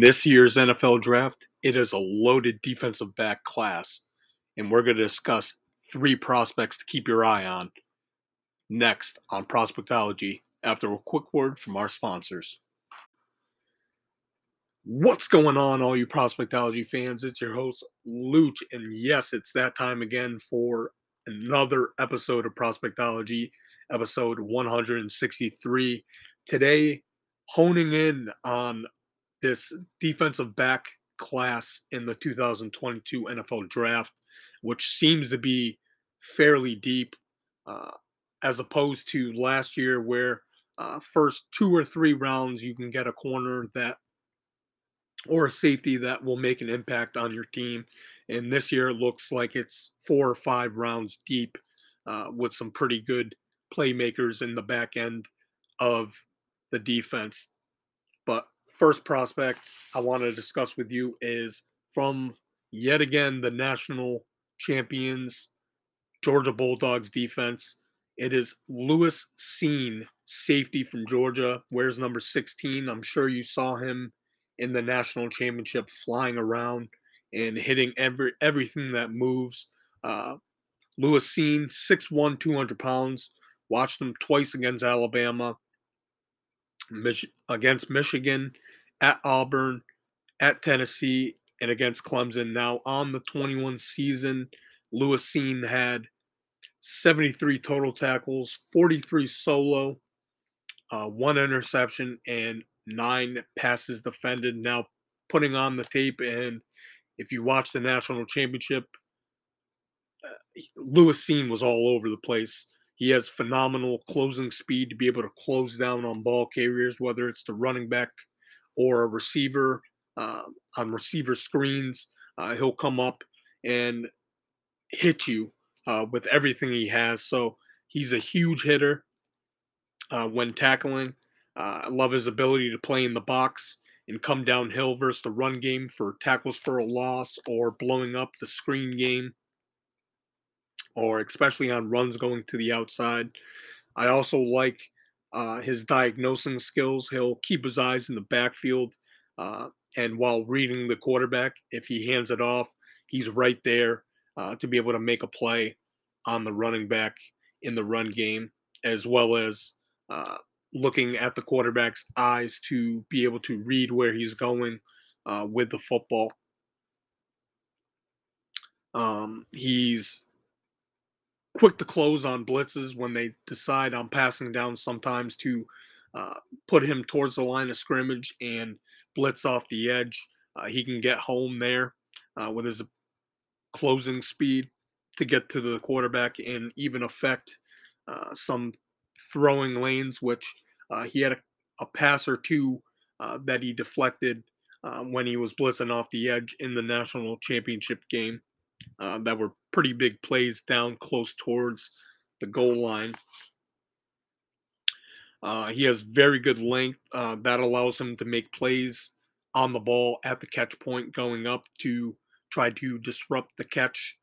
In this year's NFL draft, it is a loaded defensive back class, and we're going to discuss three prospects to keep your eye on next on Prospectology after a quick word from our sponsors. What's going on, all you Prospectology fans? It's your host, Luch, and yes, it's that time again for another episode of Prospectology, episode 163. Today, honing in on this defensive back class in the 2022 NFL draft, which seems to be fairly deep, uh, as opposed to last year, where uh, first two or three rounds you can get a corner that or a safety that will make an impact on your team. And this year it looks like it's four or five rounds deep uh, with some pretty good playmakers in the back end of the defense. But first prospect I want to discuss with you is from yet again the national champions, Georgia Bulldogs defense. It is Lewis Cine, safety from Georgia, wears number 16. I'm sure you saw him in the national championship flying around and hitting every everything that moves. Uh, Lewis Cine, 6'1, 200 pounds. Watched him twice against Alabama, Mich- against Michigan, at Auburn, at Tennessee, and against Clemson. Now, on the 21 season, Lewis Cine had 73 total tackles, 43 solo, uh, one interception, and nine passes defended. Now, putting on the tape, and if you watch the national championship, uh, Lewis Cine was all over the place. He has phenomenal closing speed to be able to close down on ball carriers, whether it's the running back or a receiver uh, on receiver screens. Uh, he'll come up and hit you uh, with everything he has. So he's a huge hitter uh, when tackling. Uh, I love his ability to play in the box and come downhill versus the run game for tackles for a loss or blowing up the screen game, or especially on runs going to the outside. I also like uh, his diagnosing skills. He'll keep his eyes in the backfield, uh, and while reading the quarterback, if he hands it off, he's right there uh, to be able to make a play on the running back in the run game, as well as uh, looking at the quarterback's eyes to be able to read where he's going uh, with the football. Um, he's quick to close on blitzes when they decide on passing down sometimes to uh, put him towards the line of scrimmage and blitz off the edge. Uh, he can get home there uh, with his closing speed to get to the quarterback and even affect uh, some throwing lanes, which uh, he had a, a, pass or two uh, that he deflected when he was blitzing off the edge in the national championship game uh, that were pretty big plays down close towards the goal line. Uh, he has very good length. Uh, that allows him to make plays on the ball at the catch point, going up to try to disrupt the catch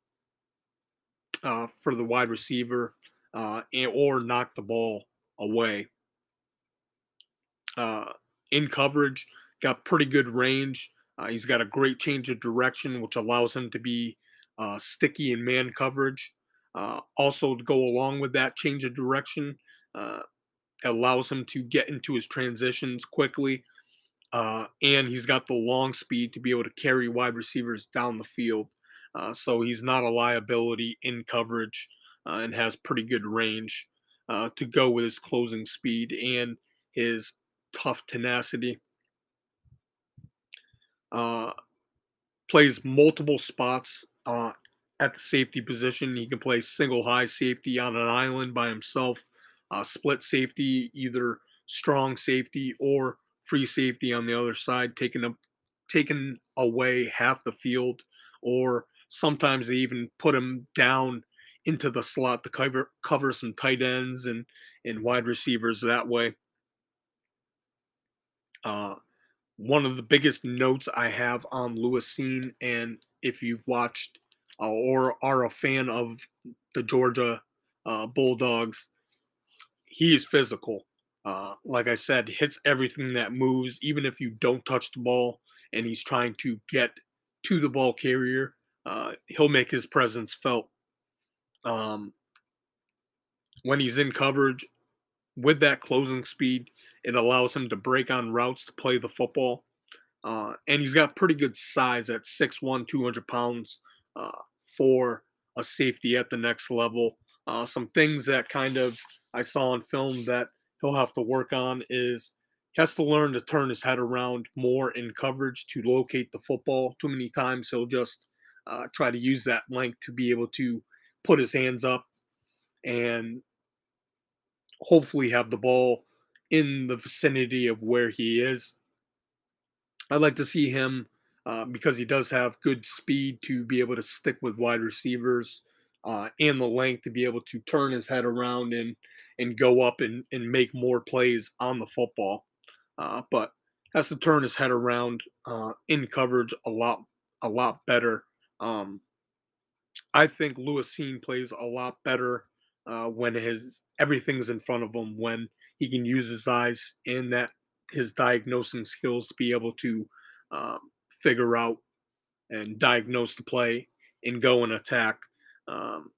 uh, for the wide receiver uh, and, or knock the ball away. Uh, in coverage, got pretty good range. he's got a great change of direction, which allows him to be uh, sticky and man coverage. Uh, also, to go along with that change of direction, uh, allows him to get into his transitions quickly. Uh, and he's got the long speed to be able to carry wide receivers down the field. Uh, so he's not a liability in coverage uh, and has pretty good range to go with his closing speed and his tough tenacity. plays multiple spots uh, at the safety position. He can play single high safety on an island by himself, uh, split safety, either strong safety or free safety on the other side, taking up taking away half the field, or sometimes they even put him down into the slot to cover cover some tight ends and and wide receivers that way. Uh, one of the biggest notes I have on Lewis Cine and if you've watched uh, or are a fan of the Georgia uh, Bulldogs, He's physical. Uh, like I said, hits everything that moves, even if you don't touch the ball. and he's trying to get to the ball carrier, uh, he'll make his presence felt. Um, when he's in coverage with that closing speed, it allows him to break on routes to play the football. Uh, and he's got pretty good size at 6'1, 200 pounds uh, for a safety at the next level. Uh, some things that kind of I saw on film that he'll have to work on is he has to learn to turn his head around more in coverage to locate the football. Too many times he'll just uh, try to use that length to be able to put his hands up and hopefully have the ball in the vicinity of where he is. I'd like to see him uh, because he does have good speed to be able to stick with wide receivers uh, and the length to be able to turn his head around and and go up and, and make more plays on the football. Uh, but has to turn his head around uh, in coverage a lot a lot better. Um, I think Lewis Cine plays a lot better uh, when his everything's in front of him when he can use his eyes and that his diagnosing skills to be able to um, figure out and diagnose the play and go and attack. Um,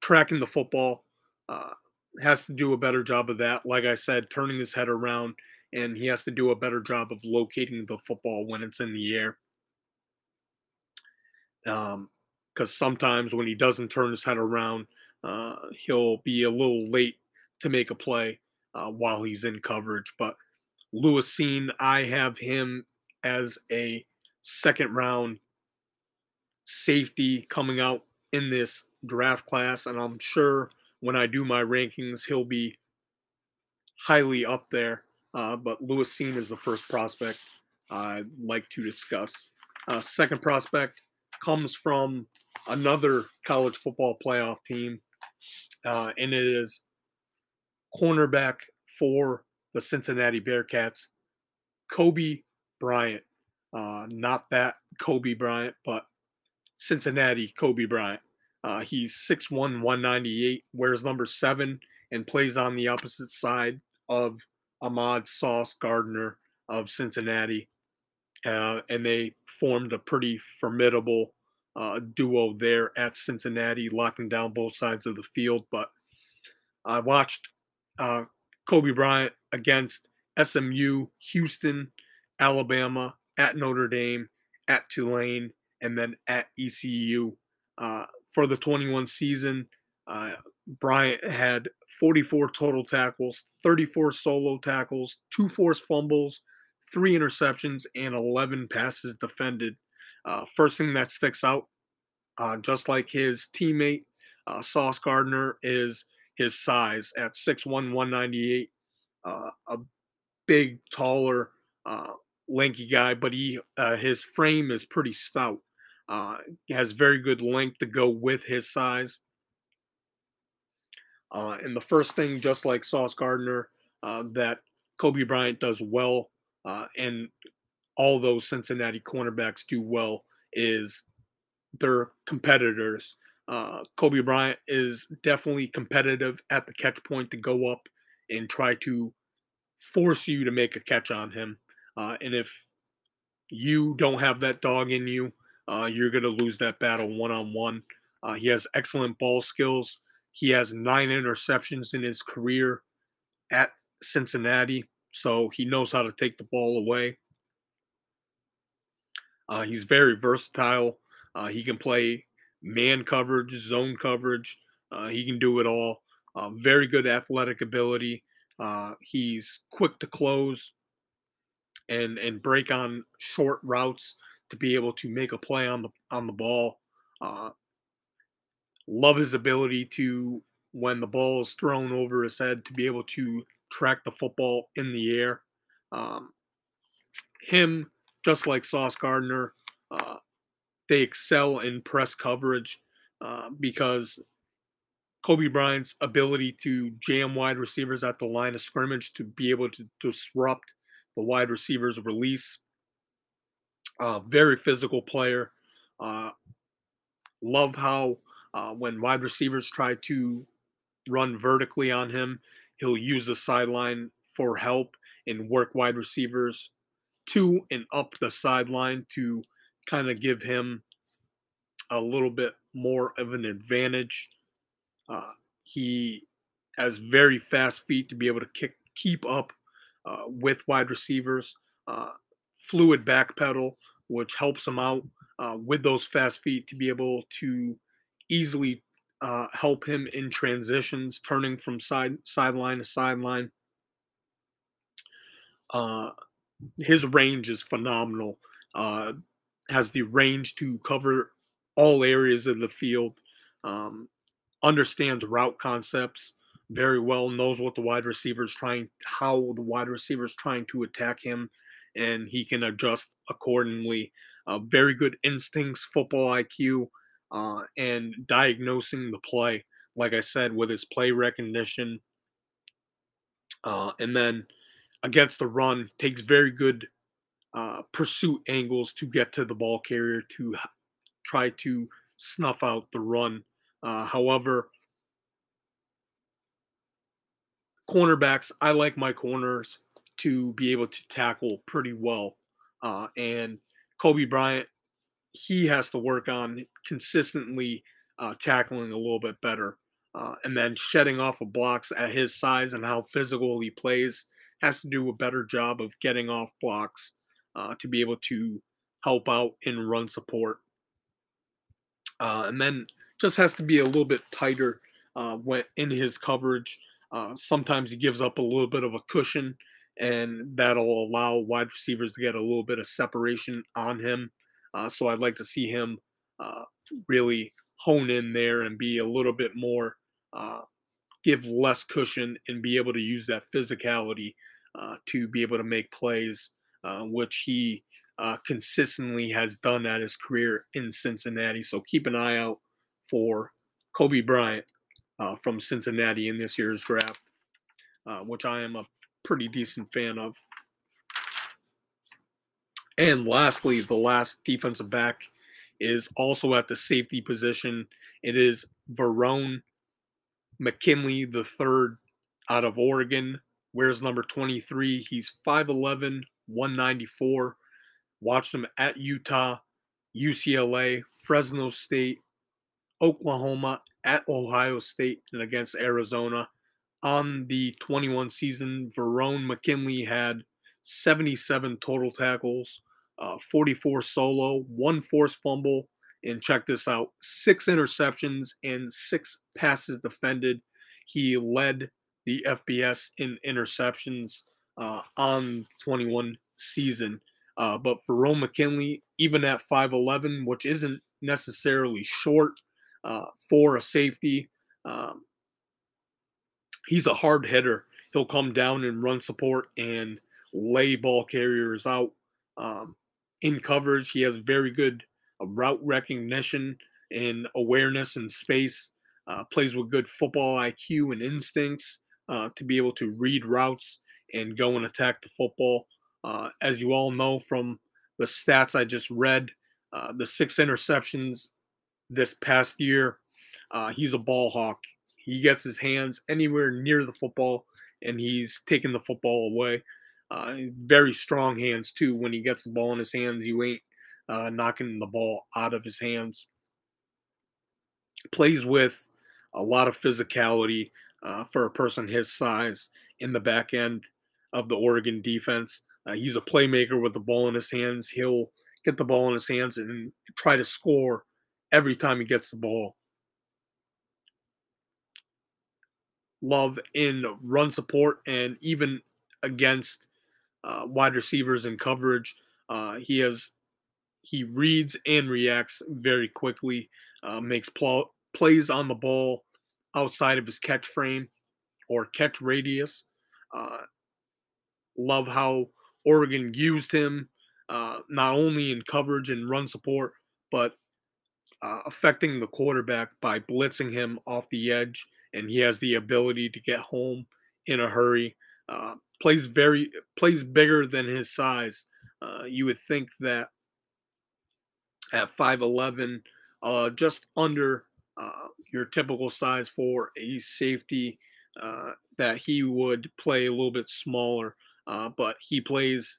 tracking the football uh, has to do a better job of that. Like I said, turning his head around, and he has to do a better job of locating the football when it's in the air. Because um, sometimes when he doesn't turn his head around, uh, he'll be a little late to make a play uh, while he's in coverage. But Lewis Cine, I have him as a second round safety coming out in this draft class, and I'm sure when I do my rankings, he'll be highly up there. Uh, but Lewis Cine is the first prospect I'd like to discuss. Uh, second prospect comes from another college football playoff team, uh, and it is cornerback for the Cincinnati Bearcats, Coby Bryant. Uh, not that Kobe Bryant, but Cincinnati Coby Bryant. Uh, he's 6'1, 198, wears number seven, and plays on the opposite side of Ahmad Sauce Gardner of Cincinnati. Uh, and they formed a pretty formidable uh, duo there at Cincinnati, locking down both sides of the field. But I watched uh, Coby Bryant against SMU, Houston, Alabama, at Notre Dame, at Tulane, and then at ECU. Uh, for the 21 season, uh, Bryant had 44 total tackles, 34 solo tackles, two forced fumbles, three interceptions, and 11 passes defended. Uh, first thing that sticks out, uh, just like his teammate uh, Sauce Gardner, is his size at 6'1, 198. Uh, a big, taller, uh, lanky guy, but he uh, his frame is pretty stout. Uh, has very good length to go with his size. Uh, and the first thing, just like Sauce Gardner, uh, that Coby Bryant does well, and all those Cincinnati cornerbacks do well, is they're competitors. Uh, Coby Bryant is definitely competitive at the catch point to go up and try to force you to make a catch on him. Uh, and if you don't have that dog in you, uh, you're going to lose that battle one on one. He has excellent ball skills. He has nine interceptions in his career at Cincinnati, so he knows how to take the ball away. Uh, he's very versatile. Uh, he can play man coverage, zone coverage. Uh, he can do it all. Uh, very good athletic ability. Uh, he's quick to close and and break on short routes to be able to make a play on the on the ball. Uh, love his ability to when the ball is thrown over his head to be able to track the football in the air. Um, him, just like Sauce Gardner, uh, they excel in press coverage uh, because Coby Bryant's ability to jam wide receivers at the line of scrimmage to be able to disrupt the wide receiver's release. Uh, very physical player. Uh, love how uh, when wide receivers try to run vertically on him, he'll use the sideline for help and work wide receivers to and up the sideline to kind of give him a little bit more of an advantage. Uh, he has very fast feet to be able to kick, keep up uh, with wide receivers. Uh, fluid back pedal, which helps him out uh, with those fast feet to be able to easily uh, help him in transitions, turning from side sideline to sideline. Uh, his range is phenomenal. Has the range to cover all areas of the field. Um, understands route concepts very well. Knows what the wide receiver is trying, how the wide receiver is trying to attack him, and he can adjust accordingly. Uh, very good instincts, football IQ, uh, and diagnosing the play. Like I said, with his play recognition, uh, and then against the run, takes very good uh, pursuit angles to get to the ball carrier to try to snuff out the run. Uh, however, cornerbacks, I like my corners to be able to tackle pretty well. Uh, and Coby Bryant, he has to work on consistently uh, tackling a little bit better. Uh, and then shedding off of blocks at his size and how physical he plays has to do a better job of getting off blocks uh, to be able to help out in run support. Uh, and then just has to be a little bit tighter uh, when in his coverage. Uh, sometimes he gives up a little bit of a cushion, and that'll allow wide receivers to get a little bit of separation on him. Uh, so I'd like to see him uh, really hone in there and be a little bit more, uh, give less cushion, and be able to use that physicality to be able to make plays, which he uh, consistently has done at his career in Cincinnati. So keep an eye out for Coby Bryant uh, from Cincinnati in this year's draft, uh, which I am a pretty decent fan of. And lastly, the last defensive back is also at the safety position. It is Verone McKinley, the third out of Oregon. Wears number 23. He's 5'11, 194. Watched him at Utah, UCLA, Fresno State, Oklahoma, at Ohio State, and against Arizona. On the 21 season, Verone McKinley had 77 total tackles, uh, 44 solo, one forced fumble, and check this out six interceptions and six passes defended. He led the FBS in interceptions uh, on 21 season. Uh, but Verone McKinley, even at 5'11, which isn't necessarily short uh, for a safety, um, he's a hard hitter. He'll come down and run support and lay ball carriers out um, in coverage. He has very good uh, route recognition and awareness in space. Uh, plays with good football IQ and instincts uh, to be able to read routes and go and attack the football. Uh, as you all know from the stats I just read, uh, the six interceptions this past year, uh, he's a ball hawk. He gets his hands anywhere near the football and he's taking the football away. Uh, very strong hands, too. When he gets the ball in his hands, you ain't uh, knocking the ball out of his hands. Plays with a lot of physicality uh, for a person his size in the back end of the Oregon defense. Uh, he's a playmaker with the ball in his hands. He'll get the ball in his hands and try to score every time he gets the ball. Love in run support and even against uh, wide receivers in coverage. Uh, he has he reads and reacts very quickly. Uh, makes pl- plays on the ball outside of his catch frame or catch radius. Uh, love how Oregon used him uh, not only in coverage and run support, but uh, affecting the quarterback by blitzing him off the edge, and he has the ability to get home in a hurry. Uh, plays very plays bigger than his size. Uh, you would think that at 5'11, uh, just under uh, your typical size for a safety, uh, that he would play a little bit smaller but he plays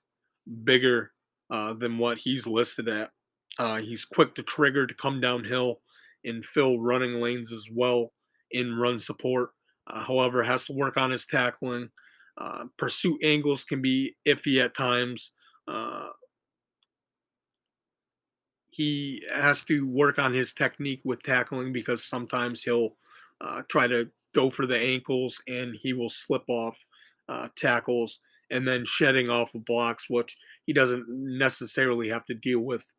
bigger than what he's listed at. Uh, he's quick to trigger to come downhill and fill running lanes as well in run support. Uh, however, has to work on his tackling. Uh, pursuit angles can be iffy at times. Uh, he has to work on his technique with tackling because sometimes he'll uh, try to go for the ankles and he will slip off uh, tackles and then shedding off of blocks, which he doesn't necessarily have to deal with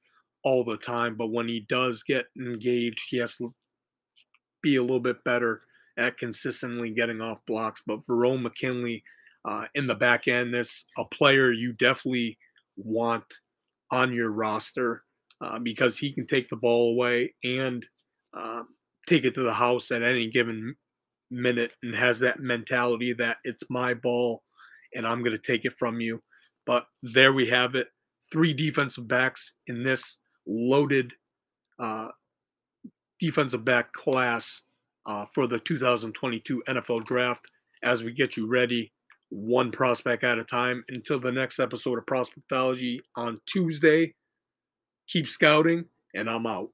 all the time. But when he does get engaged, he has to be a little bit better at consistently getting off blocks. But Verone McKinley uh, in the back end, this a player you definitely want on your roster uh, because he can take the ball away and uh, take it to the house at any given minute and has that mentality that it's my ball and I'm going to take it from you. But there we have it. Three defensive backs in this loaded uh, defensive back class uh, for the 2022 NFL draft as we get you ready one prospect at a time until the next episode of Prospectology on Tuesday. Keep scouting, and I'm out.